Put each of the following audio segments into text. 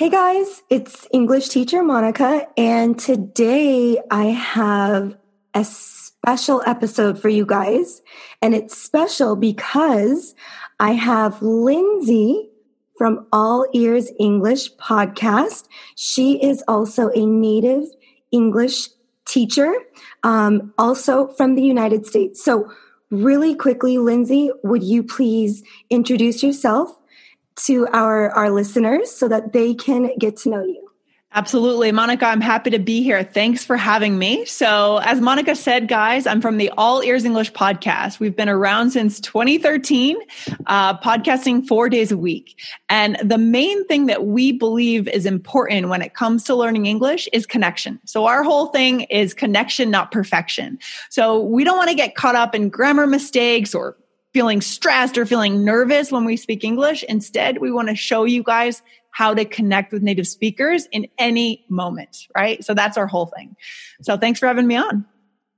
Hey guys, it's English teacher Monica, and today I have a special episode for you guys. And it's special because I have Lindsay from All Ears English podcast. She is also a native English teacher, um, also from the United States. So, really quickly, Lindsay, would you please introduce yourself to our, our listeners so that they can get to know you. Absolutely. Monica, I'm happy to be here. Thanks for having me. So, as Monica said, guys, I'm from the All Ears English podcast. We've been around since 2013, uh, podcasting four days a week. And the main thing that we believe is important when it comes to learning English is connection. So, our whole thing is connection, not perfection. So, we don't want to get caught up in grammar mistakes or feeling stressed or feeling nervous when we speak English. Instead, we want to show you guys how to connect with native speakers in any moment, right? So that's our whole thing. So thanks for having me on.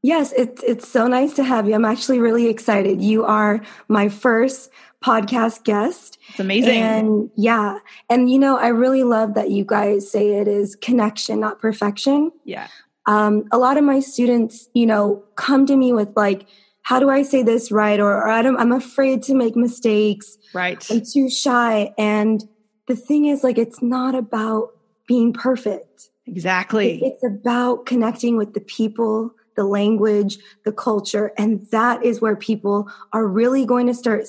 Yes, it's it's so nice to have you. I'm actually really excited. You are my first podcast guest. It's amazing. And yeah, and you know, I really love that you guys say it is connection, not perfection. Yeah. Um, a lot of my students, you know, come to me with like, how do I say this right? Or, or I don't, I'm afraid to make mistakes. Right. I'm too shy. And the thing is, like, it's not about being perfect. Exactly. It's about connecting with the people, the language, the culture. And that is where people are really going to start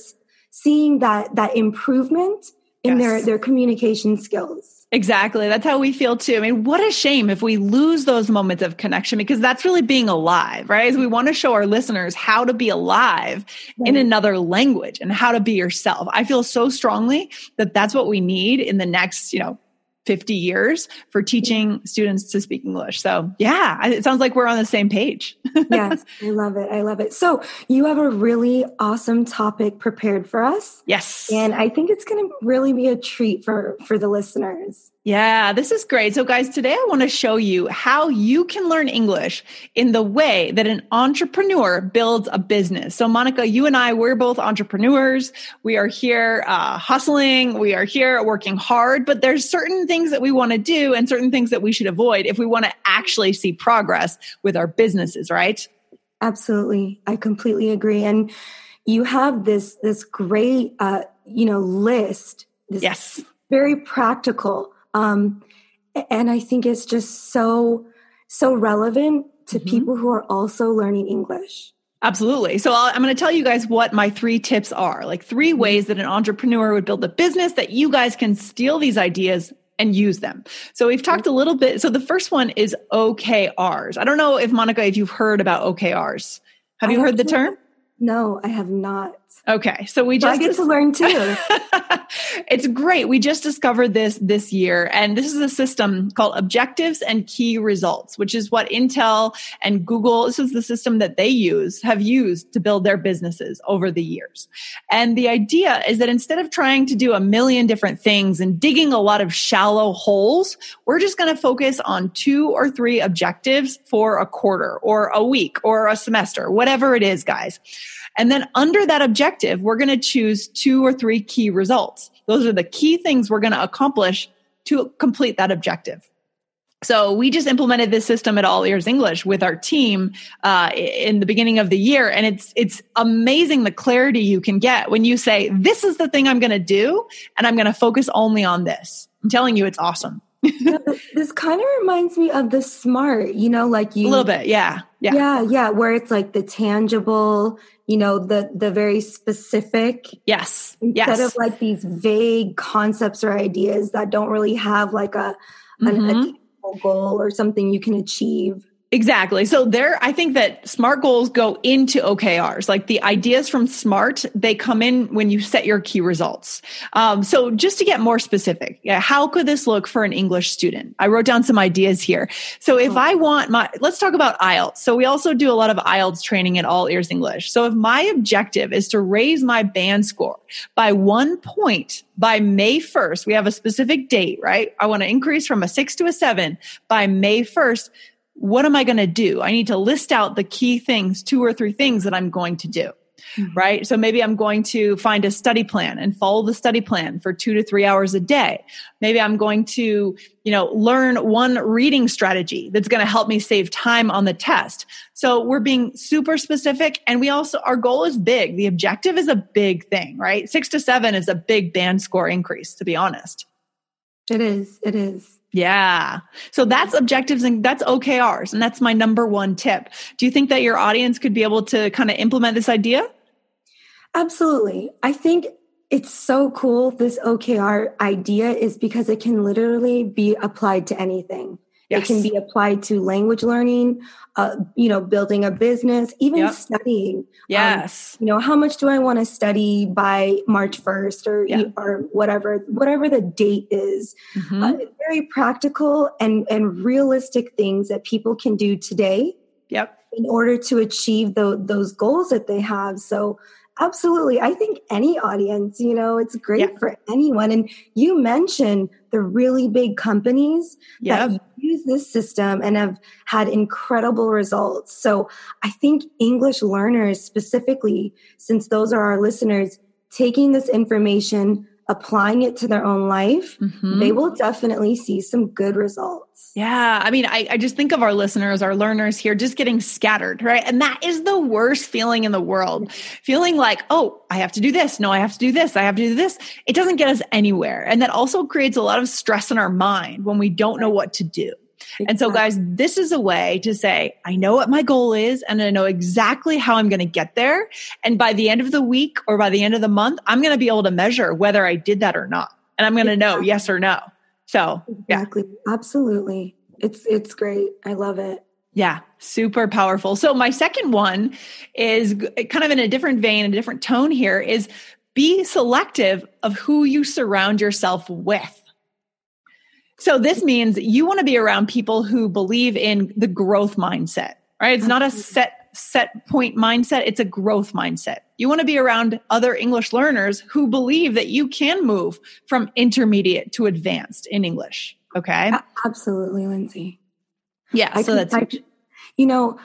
seeing that, that improvement in yes. their, their communication skills. Exactly. That's how we feel too. I mean, what a shame if we lose those moments of connection because that's really being alive, right? As we want to show our listeners how to be alive right. in another language and how to be yourself. I feel so strongly that that's what we need in the next, you know, 50 years for teaching students to speak English. So, yeah, it sounds like we're on the same page. yes, I love it. I love it. So, you have a really awesome topic prepared for us. Yes. And I think it's going to really be a treat for for the listeners. Yeah, this is great. So, guys, today I want to show you how you can learn English in the way that an entrepreneur builds a business. So, Monica, you and I, we're both entrepreneurs. We are here uh, hustling, we are here working hard, but there's certain things that we want to do and certain things that we should avoid if we want to actually see progress with our businesses, right? Absolutely. I completely agree. And you have this this great uh, you know list. This yes. Very practical um, and I think it's just so, so relevant to mm-hmm. people who are also learning English. Absolutely. So i am going to tell you guys what my three tips are like 3 mm-hmm. ways that an entrepreneur would build a business that you guys can steal these ideas and use them. So we've talked a little bit. So the first one is OKRs. I don't know if Monica, if you've heard about OKRs. Have I you heard the term? No, I have not. Okay, so we just I get to learn too. it's great. We just discovered this this year, and this is a system called Objectives and Key Results, which is what Intel and Google. This is the system that they use have used to build their businesses over the years. And the idea is that instead of trying to do a million different things and digging a lot of shallow holes, we're just going to focus on two or three objectives for a quarter or a week or a semester, whatever it is, guys. And then under that objective, we're going to choose two or three key results. Those are the key things we're going to accomplish to complete that objective. So we just implemented this system at All Ears English with our team uh, in the beginning of the year, and it's it's amazing the clarity you can get when you say, "This is the thing I'm going to do, and I'm going to focus only on this." I'm telling you, it's awesome. this kind of reminds me of the smart, you know, like you a little bit, yeah, yeah, yeah, yeah, where it's like the tangible, you know, the the very specific. Yes, instead yes. of like these vague concepts or ideas that don't really have like a mm-hmm. an, a goal or something you can achieve. Exactly. So there, I think that SMART goals go into OKRs. Like the ideas from SMART, they come in when you set your key results. Um, so just to get more specific, yeah, how could this look for an English student? I wrote down some ideas here. So if I want my, let's talk about IELTS. So we also do a lot of IELTS training at All Ears English. So if my objective is to raise my band score by one point by May 1st, we have a specific date, right? I want to increase from a six to a seven by May 1st what am I going to do? I need to list out the key things, two or three things that I'm going to do. mm-hmm. right? So maybe I'm going to find a study plan and follow the study plan for two to three hours a day. Maybe I'm going to, you know, learn one reading strategy that's going to help me save time on the test. So we're being super specific and we also, our goal is big. The objective is a big thing, right? Six to seven is a big band score increase, to be honest. It is. It is. Yeah. So that's objectives and that's OKRs. And that's my number one tip. Do you think that your audience could be able to kind of implement this idea? Absolutely. I think it's so cool. This OKR idea is because it can literally be applied to anything. Yes. It can be applied to language learning, uh, you know, building a business, even yep. studying. Um, yes. Um, you know, how much do I want to study by March 1st or, yep. or whatever, whatever the date is. Mm-hmm. Uh, very practical and, and realistic things that people can do today. Yep. In order to achieve the, those goals that they have. So Absolutely. I think any audience, you know, it's great yeah. for anyone. And you mentioned the really big companies yep. that use this system and have had incredible results. So I think English learners specifically, since those are our listeners, taking this information, applying it to their own life, mm-hmm. they will definitely see some good results. Yeah. I mean, I, I just think of our listeners, our learners here just getting scattered, right? And that is the worst feeling in the world. Feeling like, oh, I have to do this. No, I have to do this. I have to do this. It doesn't get us anywhere. And that also creates a lot of stress in our mind when we don't know what to do. Exactly. And so, guys, this is a way to say, I know what my goal is and I know exactly how I'm going to get there. And by the end of the week or by the end of the month, I'm going to be able to measure whether I did that or not. And I'm going to know yes or no. So, exactly. Yeah. Absolutely. It's, it's great. I love it. Yeah, super powerful. So, my second one is kind of in a different vein, a different tone here is be selective of who you surround yourself with. So this means you want to be around people who believe in the growth mindset, right? It's not a set set point mindset, it's a growth mindset. You want to be around other English learners who believe that you can move from intermediate to advanced in English, okay? Absolutely, Lindsay. Yeah, I so that's I, you know,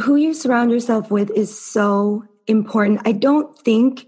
who you surround yourself with is so important. I don't think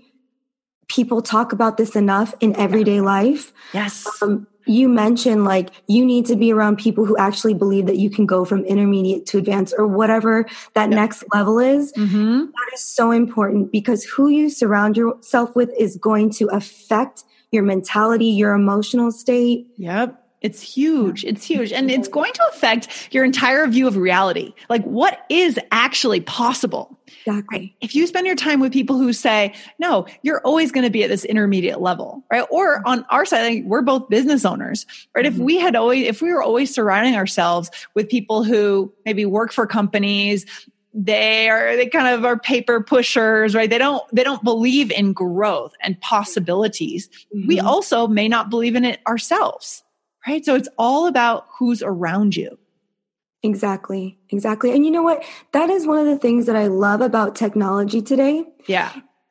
people talk about this enough in everyday life. Yes. Um, you mentioned like you need to be around people who actually believe that you can go from intermediate to advanced or whatever that next level is. Mm-hmm. That is so important because who you surround yourself with is going to affect your mentality, your emotional state. Yep. It's huge. It's huge. And it's going to affect your entire view of reality. Like what is actually possible? Exactly. If you spend your time with people who say, no, you're always going to be at this intermediate level, right? Or on our side, like, we're both business owners, right? Mm-hmm. If we had always, if we were always surrounding ourselves with people who maybe work for companies, they are they kind of are paper pushers right they don't they don't believe in growth and possibilities mm-hmm. we also may not believe in it ourselves right? So it's all about who's around you. Exactly. Exactly. And you know what? That is one of the things that I love about technology today. Yeah.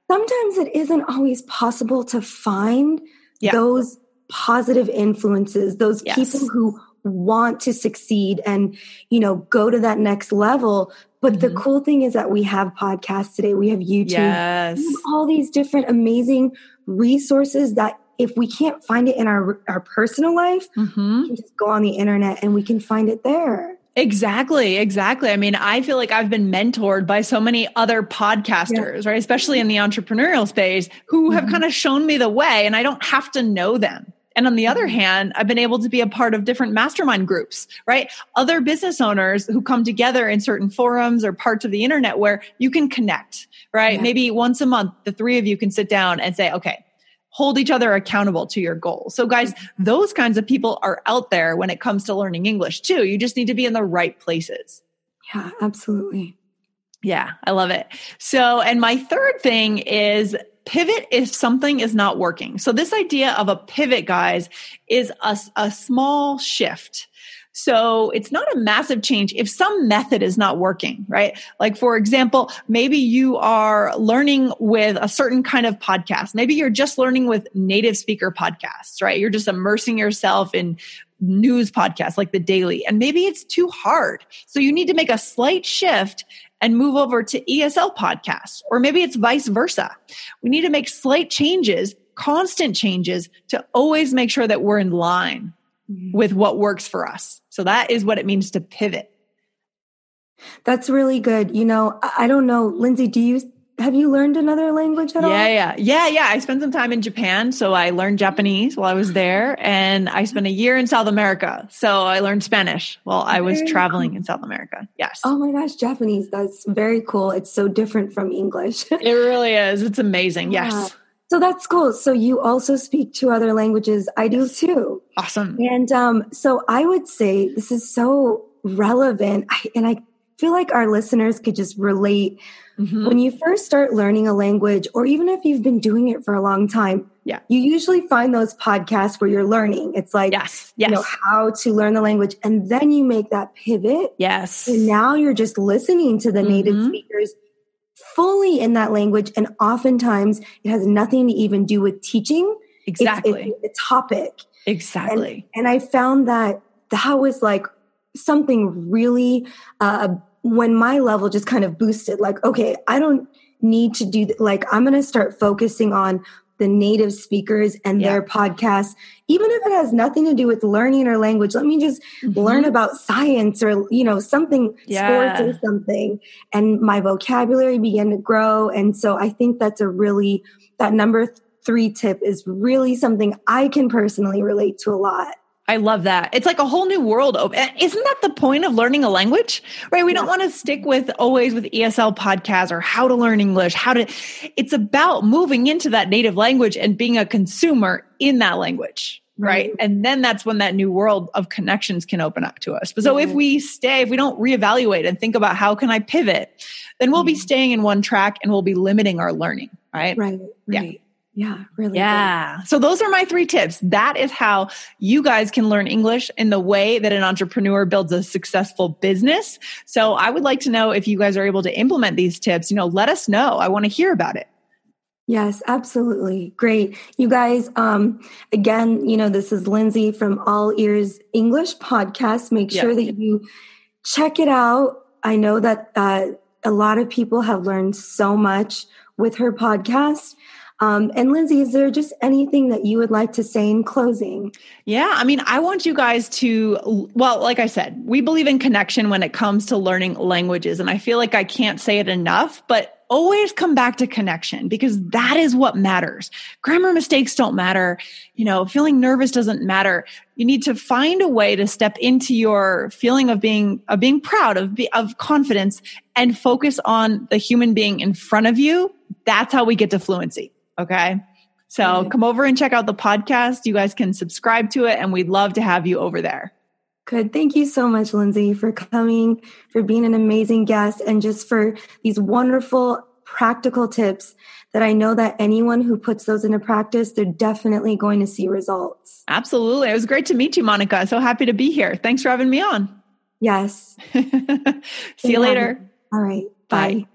Sometimes it isn't always possible to find yeah. those positive influences, those yes. people who want to succeed and, you know, go to that next level. But mm-hmm. the cool thing is that we have podcasts today, we have YouTube, yes. we have all these different amazing resources that if we can't find it in our our personal life, mm-hmm. we can just go on the internet and we can find it there. Exactly, exactly. I mean, I feel like I've been mentored by so many other podcasters, yeah. right? Especially in the entrepreneurial space, who mm-hmm. have kind of shown me the way and I don't have to know them. And on the other mm-hmm. hand, I've been able to be a part of different mastermind groups, right? Other business owners who come together in certain forums or parts of the internet where you can connect, right? Yeah. Maybe once a month, the three of you can sit down and say, okay, hold each other accountable to your goals. So guys, those kinds of people are out there when it comes to learning English too. You just need to be in the right places. Yeah, absolutely. Yeah, I love it. So, and my third thing is pivot if something is not working. So this idea of a pivot, guys, is a, a small shift so it's not a massive change if some method is not working, right? Like, for example, maybe you are learning with a certain kind of podcast. Maybe you're just learning with native speaker podcasts, right? You're just immersing yourself in news podcasts like the daily, and maybe it's too hard. So you need to make a slight shift and move over to ESL podcasts, or maybe it's vice versa. We need to make slight changes, constant changes to always make sure that we're in line mm-hmm. with what works for us. So that is what it means to pivot. That's really good. You know, I don't know, Lindsay, do you have you learned another language at yeah, all? Yeah, yeah. Yeah, yeah. I spent some time in Japan, so I learned Japanese while I was there and I spent a year in South America. So I learned Spanish while I was traveling in South America. Yes. Oh my gosh, Japanese. That's very cool. It's so different from English. it really is. It's amazing. Yeah. So that's cool. So you also speak two other languages. I do too. Awesome. And um, so I would say this is so relevant. I, and I feel like our listeners could just relate Mm-hmm. When you first start learning a language, or even if you've been doing it for a long time, yeah, you usually find those podcasts where you're learning. It's like, yes, yes. you know, how to learn the language. And then you make that pivot. Yes. And now you're just listening to the mm-hmm. native speakers fully in that language. And oftentimes it has nothing to even do with teaching. Exactly. A topic. Exactly. And, and, I found that that was like something really uh, when my level just kind of boosted like okay i don't need to do th- like i'm going to start focusing on the native speakers and yeah. their podcasts even if it has nothing to do with learning or language let me just mm-hmm. learn about science or you know something yeah. sports or something and my vocabulary began to grow and so i think that's a really that number three tip is really something i can personally relate to a lot I love that. It's like a whole new world. Open. Isn't that the point of learning a language? Right? We yeah. don't want to stick with always with ESL podcasts or how to learn English, how to it's about moving into that native language and being a consumer in that language. Right. And then that's when that new world of connections can open up to us. But so if mm-hmm. we stay, if we don't reevaluate and think about how can I pivot, then we'll be mm-hmm. staying in one track and we'll be limiting our learning. Right. Right. Right. Yeah. Yeah, really. Yeah. Good. So those are my three tips. That is how you guys can learn English in the way that an entrepreneur builds a successful business. So I would like to know if you guys are able to implement these tips, you know, let us know. I want to hear about it. Yes, absolutely. Great. You guys, um, again, you know, this is Lindsay from All Ears English podcast. Make sure yep. that you check it out. I know that uh, a lot of people have learned so much with her podcast. Um, and Lindsay, is there just anything that you would like to say in closing? Yeah, I mean, I want you guys to, well, like I said, we believe in connection when it comes to learning languages. And I feel like I can't say it enough, but always come back to connection because that is what matters. Grammar mistakes don't matter. You know, feeling nervous doesn't matter. You need to find a way to step into your feeling of being, of being proud, of, be, of confidence and focus on the human being in front of you. That's how we get to fluency. Okay. So mm-hmm. come over and check out the podcast. You guys can subscribe to it, and we'd love to have you over there. Good. Thank you so much, Lindsay, for coming, for being an amazing guest, and just for these wonderful practical tips that I know that anyone who puts those into practice, they're definitely going to see results. Absolutely. It was great to meet you, Monica. So happy to be here. Thanks for having me on. Yes. see you later. All right. Bye. Bye.